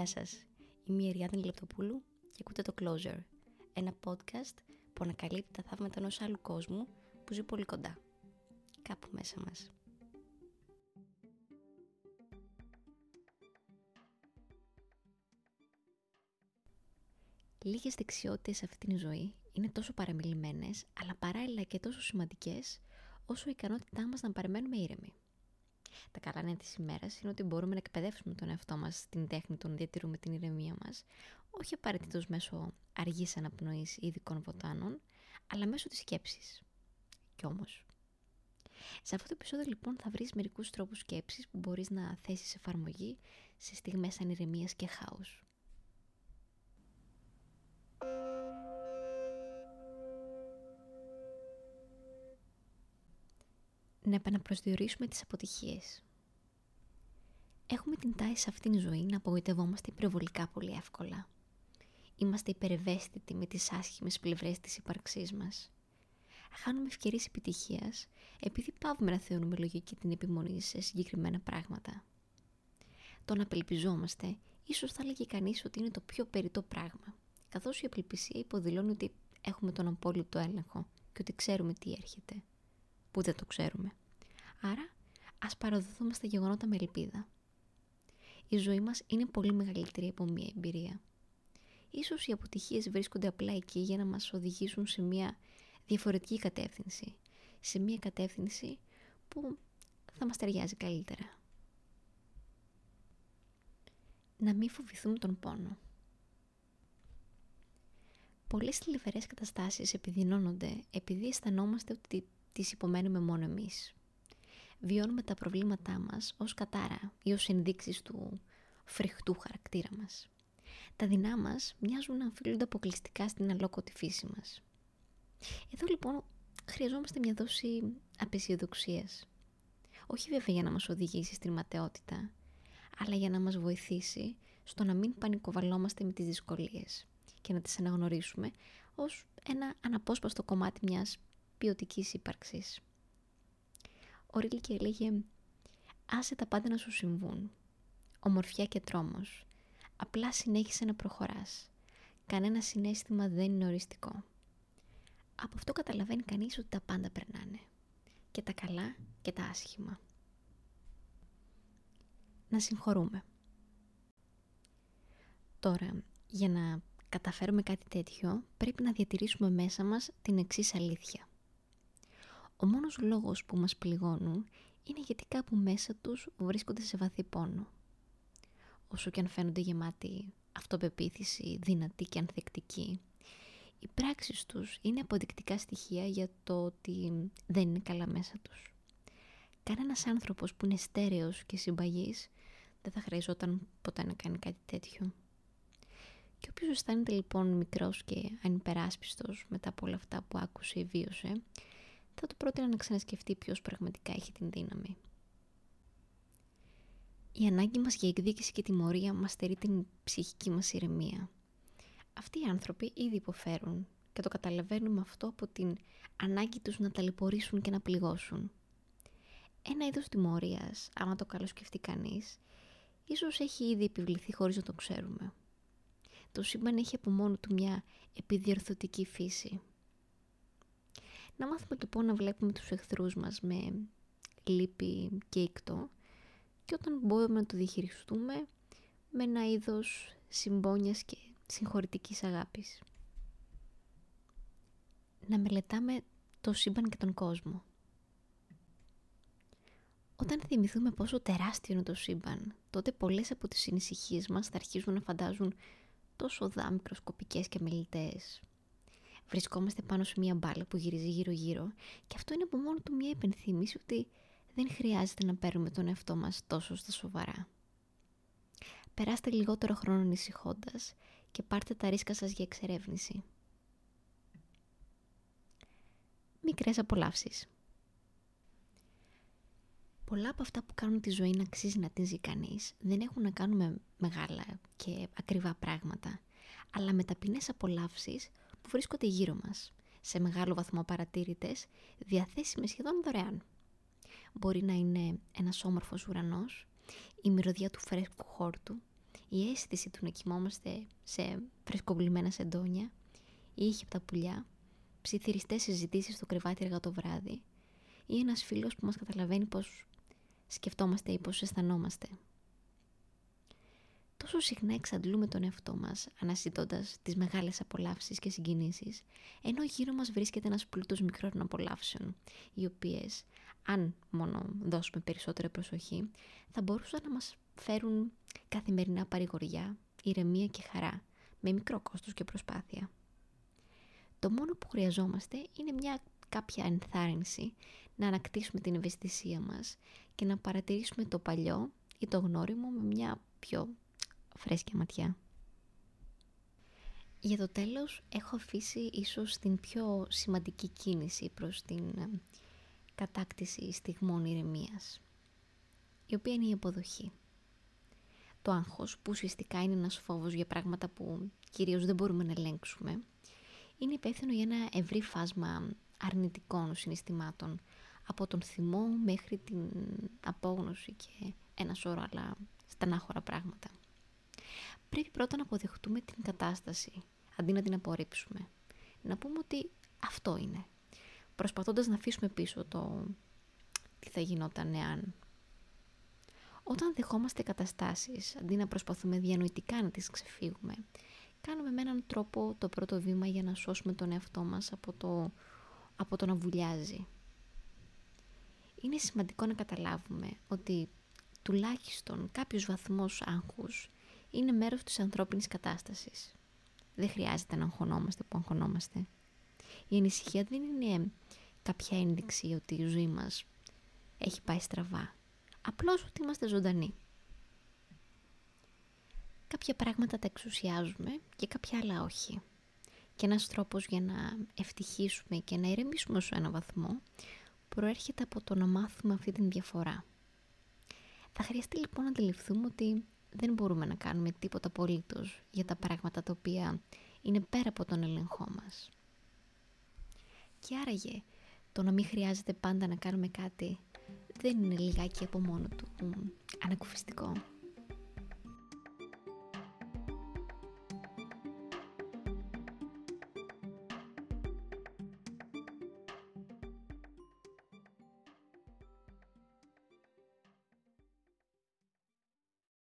Γεια σας, είμαι η Εριάδη Λεπτοπούλου και ακούτε το Closer, ένα podcast που ανακαλύπτει τα θαύματα ενός άλλου κόσμου που ζει πολύ κοντά, κάπου μέσα μας. Λίγες δεξιότητες σε αυτήν την ζωή είναι τόσο παραμιλημένες, αλλά παράλληλα και τόσο σημαντικές, όσο η ικανότητά μας να παραμένουμε ήρεμοι. Τα καλά νέα της ημέρας είναι ότι μπορούμε να εκπαιδεύσουμε τον εαυτό μας στην τέχνη του να διατηρούμε την ηρεμία μας, όχι απαραίτητος μέσω αργής αναπνοής ή ειδικών βοτάνων, αλλά μέσω της σκέψης. Κι όμως, σε αυτό το επεισόδιο λοιπόν θα βρεις μερικούς τρόπους σκέψης που μπορείς να θέσεις εφαρμογή σε στιγμές ανηρεμίας και χάους. Να επαναπροσδιορίσουμε τις αποτυχίες. Έχουμε την τάση σε αυτήν την ζωή να απογοητευόμαστε υπερβολικά πολύ εύκολα. Είμαστε υπερευαίσθητοι με τις άσχημες πλευρές της ύπαρξής μας. Χάνουμε ευκαιρίες επιτυχίας επειδή πάβουμε να θεωρούμε λογική την επιμονή σε συγκεκριμένα πράγματα. Το να απελπιζόμαστε ίσως θα έλεγε κανείς ότι είναι το πιο περιττό πράγμα, καθώς η απελπισία υποδηλώνει ότι έχουμε τον απόλυτο έλεγχο και ότι ξέρουμε τι έρχεται που δεν το ξέρουμε. Άρα, ας παραδοθούμε στα γεγονότα με ελπίδα. Η ζωή μας είναι πολύ μεγαλύτερη από μία εμπειρία. Ίσως οι αποτυχίες βρίσκονται απλά εκεί για να μας οδηγήσουν σε μία διαφορετική κατεύθυνση. Σε μία κατεύθυνση που θα μας ταιριάζει καλύτερα. Να μην φοβηθούμε τον πόνο. Πολλές θλιβερές καταστάσεις επιδεινώνονται επειδή αισθανόμαστε ότι τις υπομένουμε μόνο εμείς. Βιώνουμε τα προβλήματά μας ως κατάρα ή ως ενδείξεις του φρικτού χαρακτήρα μας. Τα δεινά μας μοιάζουν να αμφιλούνται αποκλειστικά στην αλόκοτη φύση μας. Εδώ λοιπόν χρειαζόμαστε μια δόση απεσιοδοξίας. Όχι βέβαια για να μας οδηγήσει στην ματαιότητα, αλλά για να μας βοηθήσει στο να μην πανικοβαλόμαστε με τις δυσκολίες και να τις αναγνωρίσουμε ως ένα αναπόσπαστο κομμάτι μιας ποιοτικής ύπαρξης. Ο Ρίλκε έλεγε «Άσε τα πάντα να σου συμβούν. Ομορφιά και τρόμος. Απλά συνέχισε να προχωράς. Κανένα συνέστημα δεν είναι οριστικό». Από αυτό καταλαβαίνει κανείς ότι τα πάντα περνάνε. Και τα καλά και τα άσχημα. Να συγχωρούμε. Τώρα, για να καταφέρουμε κάτι τέτοιο, πρέπει να διατηρήσουμε μέσα μας την εξής αλήθεια. Ο μόνος λόγος που μας πληγώνουν είναι γιατί κάπου μέσα τους βρίσκονται σε βαθύ πόνο. Όσο και αν φαίνονται γεμάτοι αυτοπεποίθηση, δυνατή και ανθεκτική, οι πράξεις τους είναι αποδεικτικά στοιχεία για το ότι δεν είναι καλά μέσα τους. Κανένας άνθρωπος που είναι στέρεος και συμπαγής δεν θα χρειαζόταν ποτέ να κάνει κάτι τέτοιο. Και όποιος αισθάνεται λοιπόν μικρός και ανυπεράσπιστος μετά από όλα αυτά που άκουσε ή βίωσε, θα του πρότεινα να ξανασκεφτεί ποιος πραγματικά έχει την δύναμη. Η ανάγκη μας για εκδίκηση και τιμωρία μας στερεί την ψυχική μας ηρεμία. Αυτοί οι άνθρωποι ήδη υποφέρουν και το καταλαβαίνουμε αυτό από την ανάγκη τους να ταλαιπωρήσουν και να πληγώσουν. Ένα είδος τιμωρίας, άμα το καλοσκεφτεί κανείς, ίσως έχει ήδη επιβληθεί χωρίς να το ξέρουμε. Το σύμπαν έχει από μόνο του μια επιδιορθωτική φύση. Να μάθουμε λοιπόν να βλέπουμε τους εχθρούς μας με λύπη και ήκτο και όταν μπορούμε να το διαχειριστούμε με ένα είδος συμπόνιας και συγχωρητικής αγάπης. Να μελετάμε το σύμπαν και τον κόσμο. Όταν θυμηθούμε πόσο τεράστιο είναι το σύμπαν, τότε πολλές από τις ανησυχίες μας θα αρχίζουν να φαντάζουν τόσο δά μικροσκοπικές και μελιτές βρισκόμαστε πάνω σε μια μπάλα που γυρίζει γύρω-γύρω και αυτό είναι από μόνο του μια υπενθύμηση ότι δεν χρειάζεται να παίρνουμε τον εαυτό μας τόσο στα σοβαρά. Περάστε λιγότερο χρόνο ανησυχώντας και πάρτε τα ρίσκα σας για εξερεύνηση. Μικρές απολαύσεις Πολλά από αυτά που κάνουν τη ζωή να αξίζει να την ζει κανείς δεν έχουν να κάνουν με μεγάλα και ακριβά πράγματα, αλλά με ταπεινές απολαύσεις που βρίσκονται γύρω μας, σε μεγάλο βαθμό παρατήρητες, διαθέσιμες σχεδόν δωρεάν. Μπορεί να είναι ένας όμορφος ουρανός, η μυρωδιά του φρέσκου χόρτου, η αίσθηση του να κοιμόμαστε σε φρεσκοβλημένα σεντόνια, ήχοι από τα πουλιά, ψιθυριστές συζητήσεις στο κρεβάτι αργά το βράδυ ή ένας φίλος που μας καταλαβαίνει πως σκεφτόμαστε ή πως αισθανόμαστε. Τόσο συχνά εξαντλούμε τον εαυτό μας αναζητώντας τις μεγάλες απολαύσεις και συγκινήσεις, ενώ γύρω μας βρίσκεται ένας πλούτος μικρών απολαύσεων, οι οποίες, αν μόνο δώσουμε περισσότερη προσοχή, θα μπορούσαν να μας φέρουν καθημερινά παρηγοριά, ηρεμία και χαρά, με μικρό κόστος και προσπάθεια. Το μόνο που χρειαζόμαστε είναι μια κάποια ενθάρρυνση να ανακτήσουμε την ευαισθησία μας και να παρατηρήσουμε το παλιό ή το γνώριμο με μια πιο φρέσκια ματιά. Για το τέλος έχω αφήσει ίσως την πιο σημαντική κίνηση προς την ε, κατάκτηση στιγμών ηρεμίας, η οποία είναι η αποδοχή. Το άγχος που ουσιαστικά είναι ένας φόβος για πράγματα που κυρίως δεν μπορούμε να ελέγξουμε, είναι υπεύθυνο για ένα ευρύ φάσμα αρνητικών συναισθημάτων, από τον θυμό μέχρι την απόγνωση και ένα σώρο άλλα στενάχωρα πράγματα. Πρέπει πρώτα να αποδεχτούμε την κατάσταση, αντί να την απορρίψουμε. Να πούμε ότι αυτό είναι. Προσπαθώντας να αφήσουμε πίσω το τι θα γινόταν εάν. Όταν δεχόμαστε καταστάσεις, αντί να προσπαθούμε διανοητικά να τις ξεφύγουμε, κάνουμε με έναν τρόπο το πρώτο βήμα για να σώσουμε τον εαυτό μας από το, από το να βουλιάζει. Είναι σημαντικό να καταλάβουμε ότι τουλάχιστον κάποιος βαθμός άγχους είναι μέρος της ανθρώπινης κατάστασης. Δεν χρειάζεται να αγχωνόμαστε που αγχωνόμαστε. Η ανησυχία δεν είναι κάποια ένδειξη ότι η ζωή μας έχει πάει στραβά. Απλώς ότι είμαστε ζωντανοί. Κάποια πράγματα τα εξουσιάζουμε και κάποια άλλα όχι. Και ένας τρόπος για να ευτυχίσουμε και να ηρεμήσουμε σε ένα βαθμό προέρχεται από το να μάθουμε αυτή την διαφορά. Θα χρειαστεί λοιπόν να αντιληφθούμε ότι δεν μπορούμε να κάνουμε τίποτα απολύτως για τα πράγματα τα οποία είναι πέρα από τον ελεγχό μας. Και άραγε το να μην χρειάζεται πάντα να κάνουμε κάτι δεν είναι λιγάκι από μόνο του ανακουφιστικό.